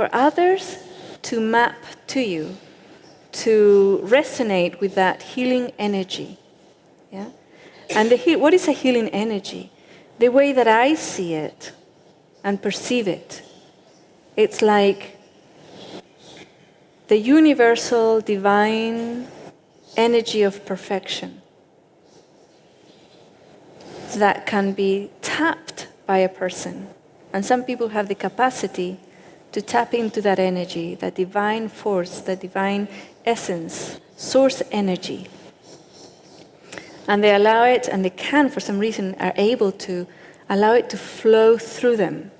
for others to map to you, to resonate with that healing energy. Yeah? And he- what is a healing energy? The way that I see it and perceive it, it's like the universal divine energy of perfection that can be tapped by a person. And some people have the capacity to tap into that energy, that divine force, that divine essence, source energy. And they allow it, and they can, for some reason, are able to allow it to flow through them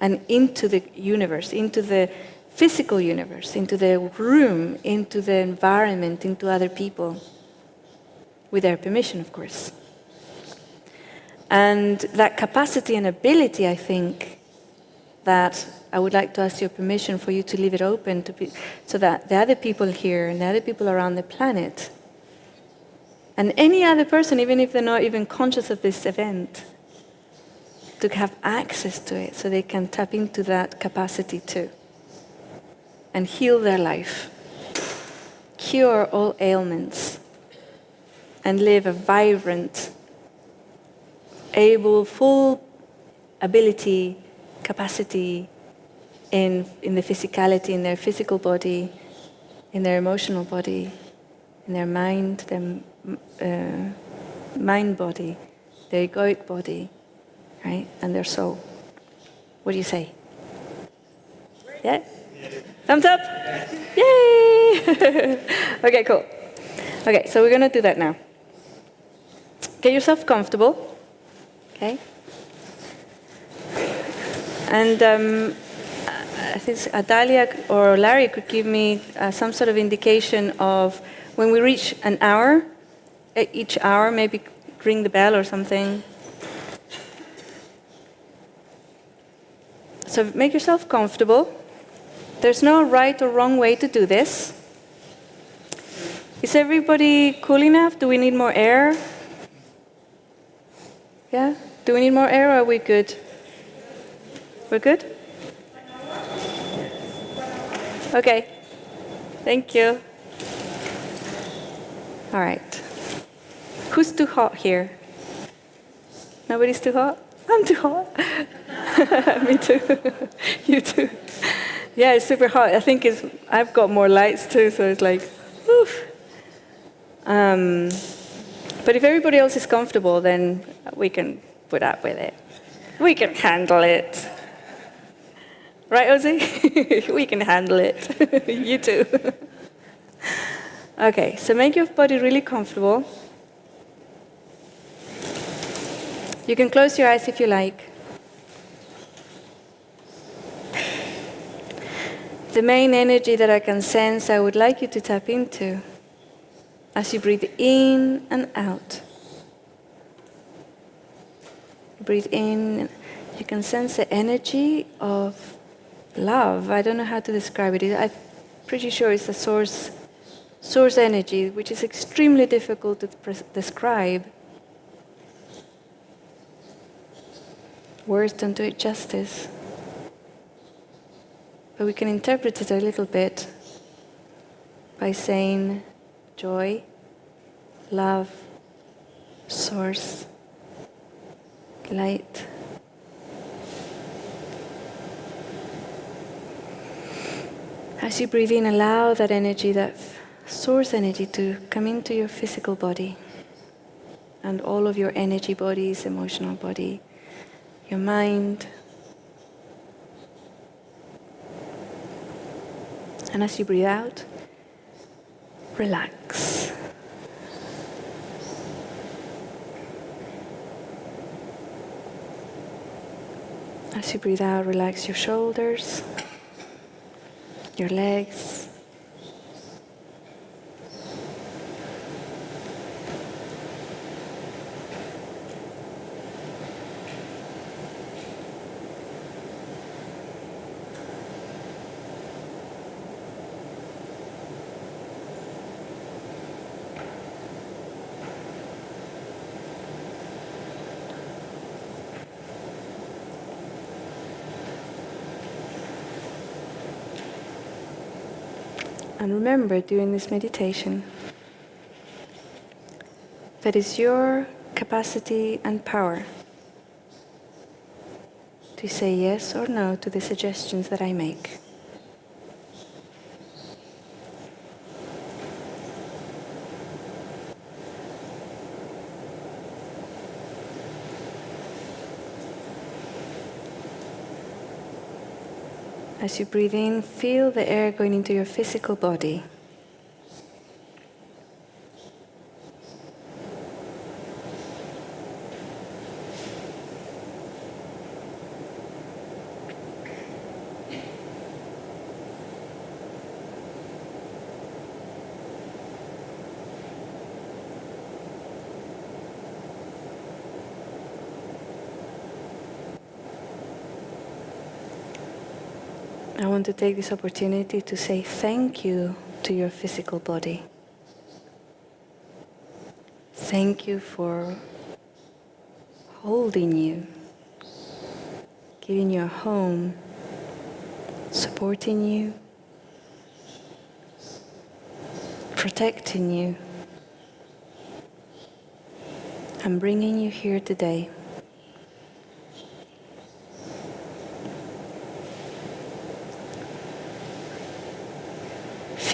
and into the universe, into the physical universe, into the room, into the environment, into other people, with their permission, of course. And that capacity and ability, I think, that I would like to ask your permission for you to leave it open to be, so that the other people here and the other people around the planet, and any other person, even if they're not even conscious of this event, to have access to it so they can tap into that capacity too and heal their life, cure all ailments, and live a vibrant, able, full ability, capacity in, in the physicality, in their physical body, in their emotional body, in their mind, their uh, mind body, their egoic body, right? And their soul. What do you say? Yeah? Thumbs up? Yay! okay, cool. Okay, so we're going to do that now. Get yourself comfortable. Okay? And um, I think Adalia or Larry could give me uh, some sort of indication of when we reach an hour, each hour, maybe ring the bell or something. So make yourself comfortable. There's no right or wrong way to do this. Is everybody cool enough? Do we need more air? Yeah? Do we need more air or are we good? We're good? Okay. Thank you. All right. Who's too hot here? Nobody's too hot? I'm too hot. Me too. you too. Yeah, it's super hot. I think it's. I've got more lights too, so it's like, oof. Um, but if everybody else is comfortable, then we can put up with it. We can handle it. Right, Ozzy? we can handle it. you too. okay, so make your body really comfortable. You can close your eyes if you like. The main energy that I can sense, I would like you to tap into as you breathe in and out. Breathe in, you can sense the energy of love. I don't know how to describe it. I'm pretty sure it's a source, source energy, which is extremely difficult to describe. Words don't do it justice. But we can interpret it a little bit by saying joy, love, source, light. As you breathe in, allow that energy, that source energy, to come into your physical body and all of your energy bodies, emotional body, your mind. And as you breathe out, relax. As you breathe out, relax your shoulders, your legs. And remember during this meditation that is your capacity and power to say yes or no to the suggestions that I make. As you breathe in, feel the air going into your physical body. I want to take this opportunity to say thank you to your physical body. Thank you for holding you, giving you a home, supporting you, protecting you, and bringing you here today.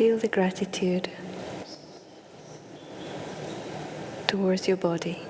Feel the gratitude towards your body.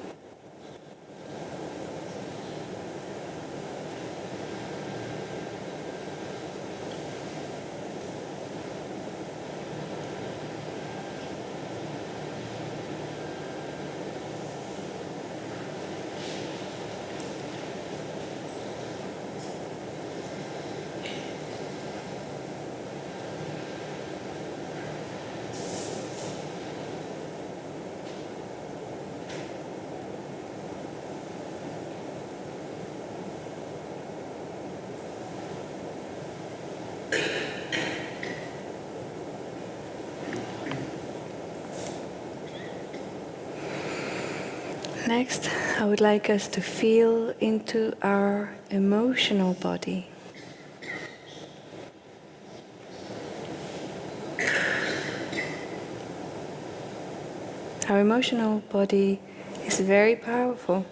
Next, I would like us to feel into our emotional body. Our emotional body is very powerful.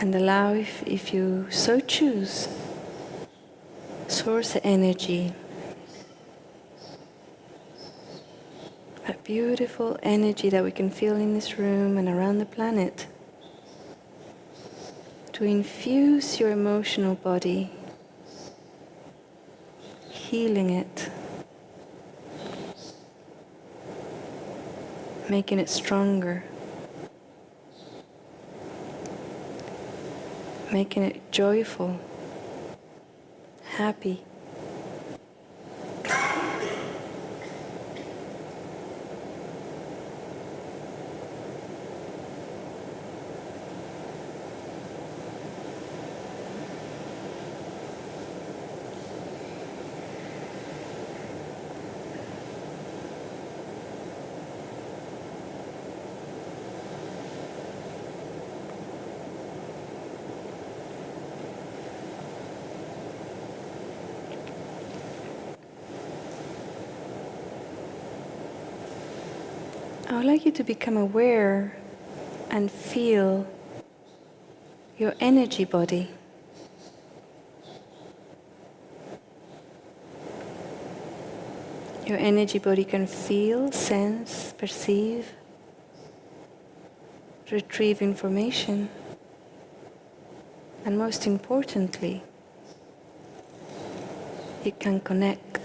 And allow, if, if you so choose, source energy. That beautiful energy that we can feel in this room and around the planet. To infuse your emotional body, healing it, making it stronger. Making it joyful, happy. I would like you to become aware and feel your energy body. Your energy body can feel, sense, perceive, retrieve information, and most importantly, it can connect.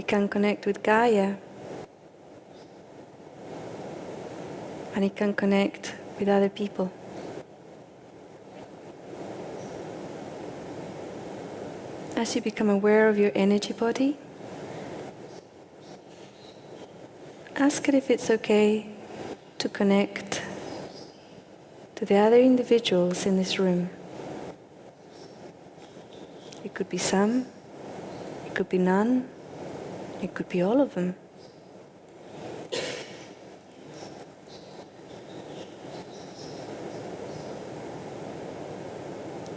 It can connect with Gaia. And it can connect with other people. As you become aware of your energy body, ask it if it's okay to connect to the other individuals in this room. It could be some, it could be none, it could be all of them.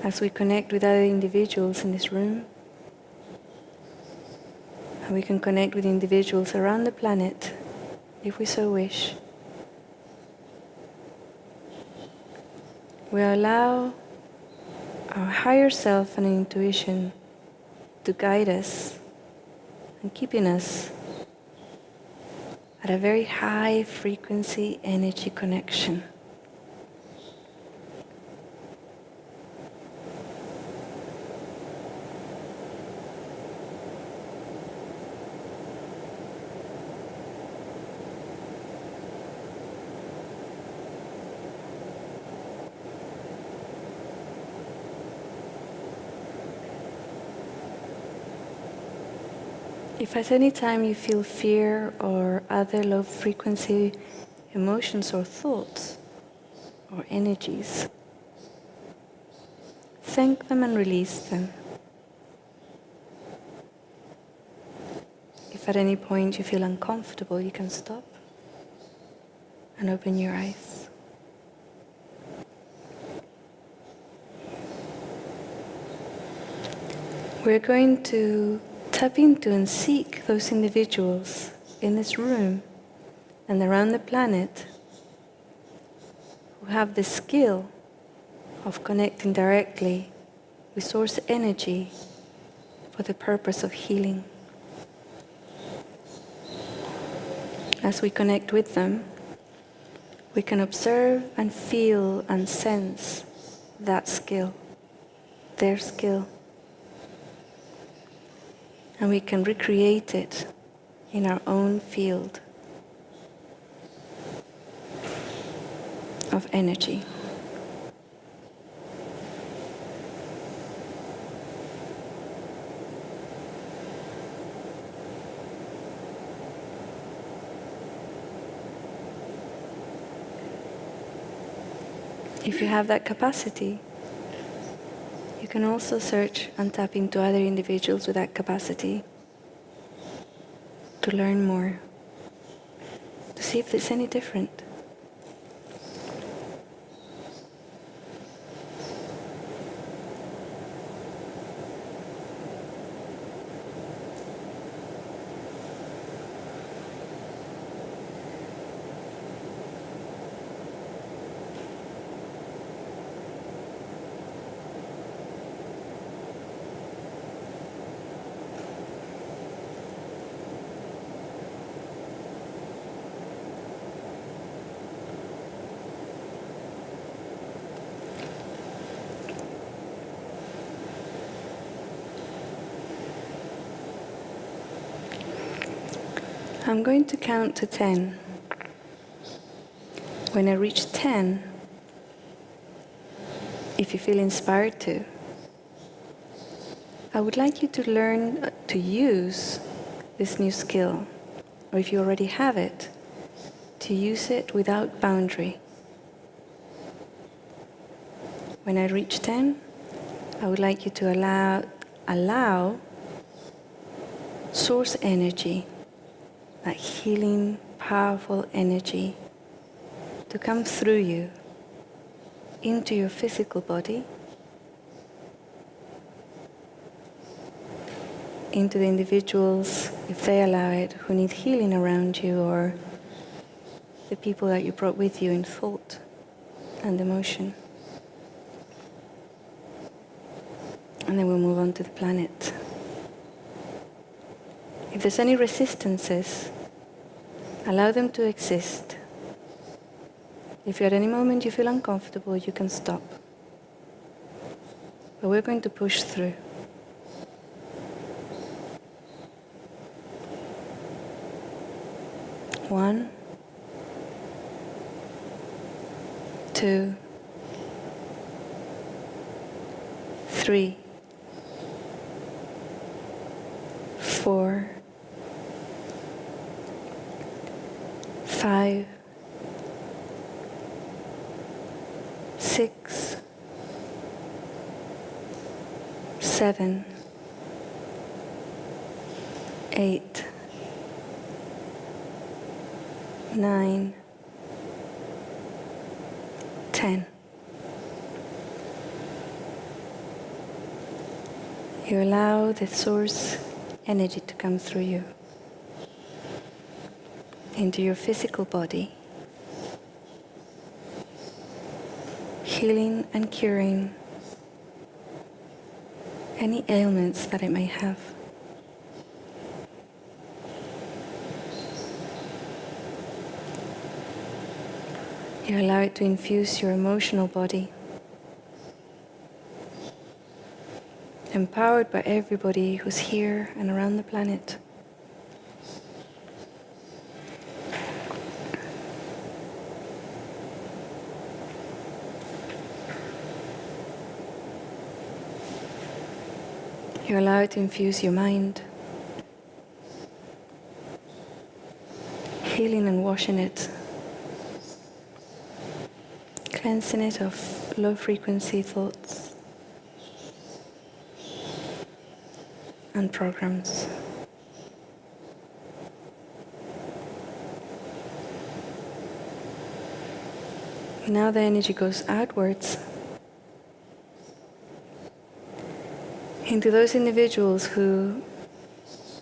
As we connect with other individuals in this room, and we can connect with individuals around the planet if we so wish. We allow our higher self and intuition to guide us and keeping us at a very high frequency energy connection. If at any time you feel fear or other low frequency emotions or thoughts or energies, thank them and release them. If at any point you feel uncomfortable, you can stop and open your eyes. We're going to tap into and seek those individuals in this room and around the planet who have the skill of connecting directly with source energy for the purpose of healing. As we connect with them, we can observe and feel and sense that skill, their skill and we can recreate it in our own field of energy. If you have that capacity, can also search and tap into other individuals with that capacity to learn more, to see if it's any different. I'm going to count to 10. When I reach 10, if you feel inspired to, I would like you to learn uh, to use this new skill, or if you already have it, to use it without boundary. When I reach 10, I would like you to allow, allow source energy that healing, powerful energy to come through you into your physical body, into the individuals, if they allow it, who need healing around you, or the people that you brought with you in thought and emotion. And then we'll move on to the planet. If there's any resistances, allow them to exist. If at any moment you feel uncomfortable, you can stop. But we're going to push through. One, two, three, seven, eight, nine, ten. You allow the source energy to come through you into your physical body, healing and curing any ailments that it may have. You allow it to infuse your emotional body. Empowered by everybody who's here and around the planet. You allow it to infuse your mind, healing and washing it, cleansing it of low frequency thoughts and programs. Now the energy goes outwards into those individuals who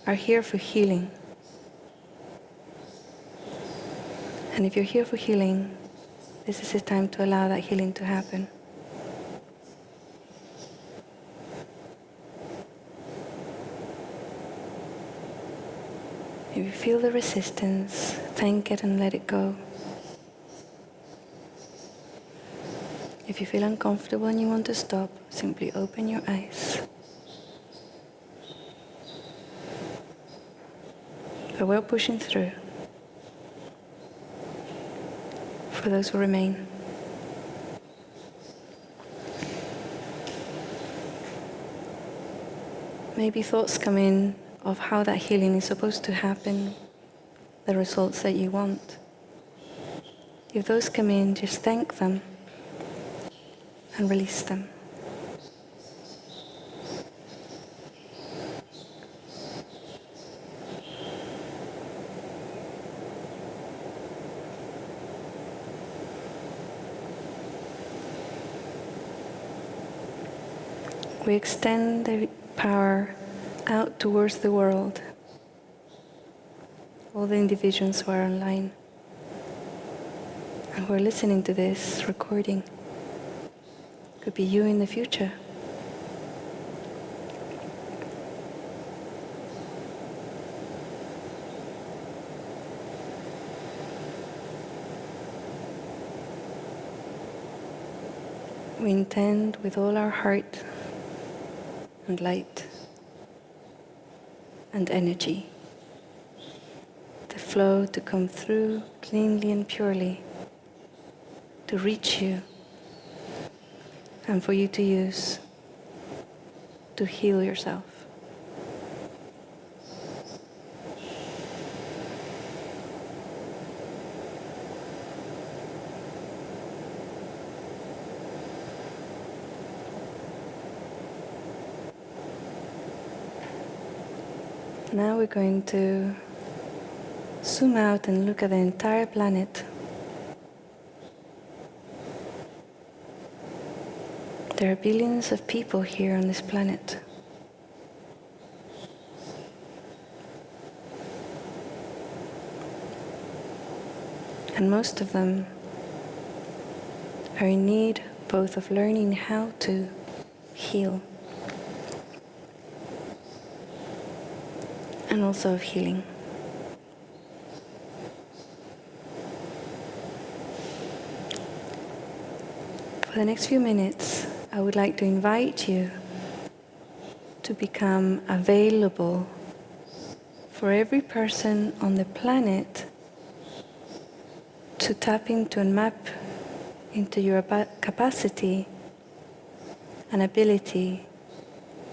are here for healing. And if you're here for healing, this is the time to allow that healing to happen. If you feel the resistance, thank it and let it go. If you feel uncomfortable and you want to stop, simply open your eyes. But we're pushing through for those who remain. Maybe thoughts come in of how that healing is supposed to happen, the results that you want. If those come in, just thank them and release them. We extend the power out towards the world, all the individuals who are online and who are listening to this recording. Could be you in the future. We intend with all our heart and light and energy. The flow to come through cleanly and purely, to reach you, and for you to use to heal yourself. Now we're going to zoom out and look at the entire planet. There are billions of people here on this planet. And most of them are in need both of learning how to heal and also of healing. For the next few minutes, I would like to invite you to become available for every person on the planet to tap into and map into your capacity and ability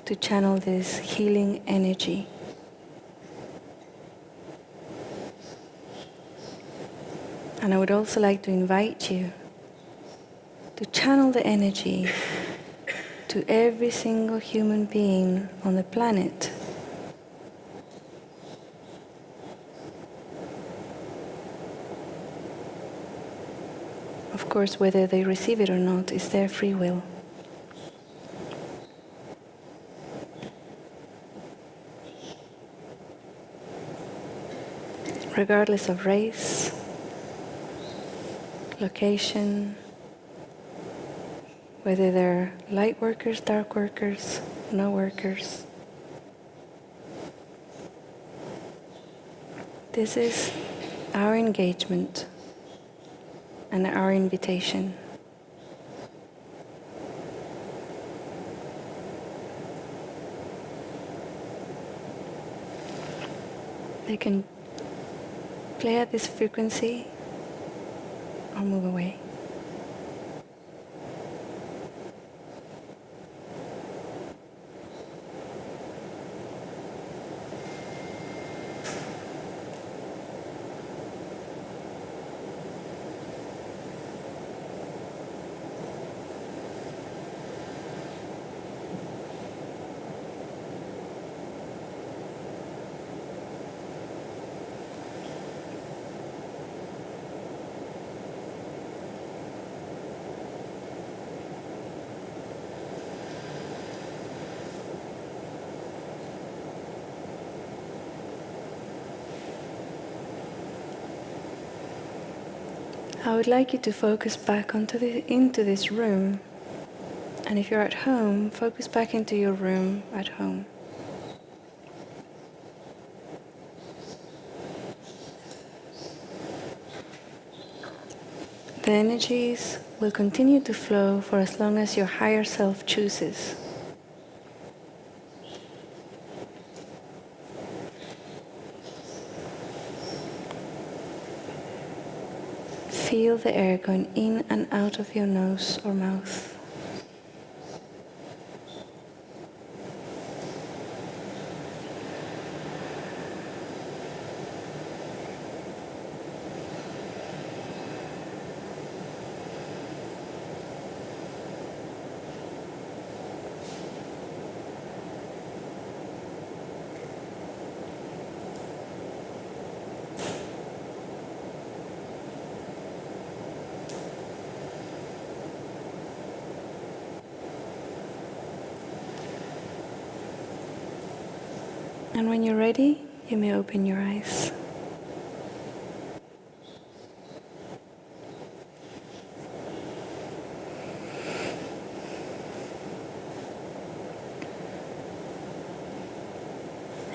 to channel this healing energy. And I would also like to invite you to channel the energy to every single human being on the planet. Of course, whether they receive it or not is their free will. Regardless of race, location, whether they're light workers, dark workers, no workers. This is our engagement and our invitation. They can play at this frequency or move away. I would like you to focus back onto the, into this room. And if you're at home, focus back into your room at home. The energies will continue to flow for as long as your higher self chooses. Feel the air going in and out of your nose or mouth. And when you're ready, you may open your eyes.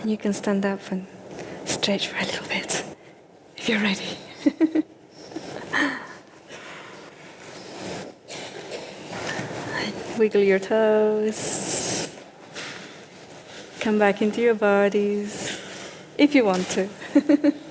And you can stand up and stretch for a little bit if you're ready. Wiggle your toes. Come back into your bodies if you want to.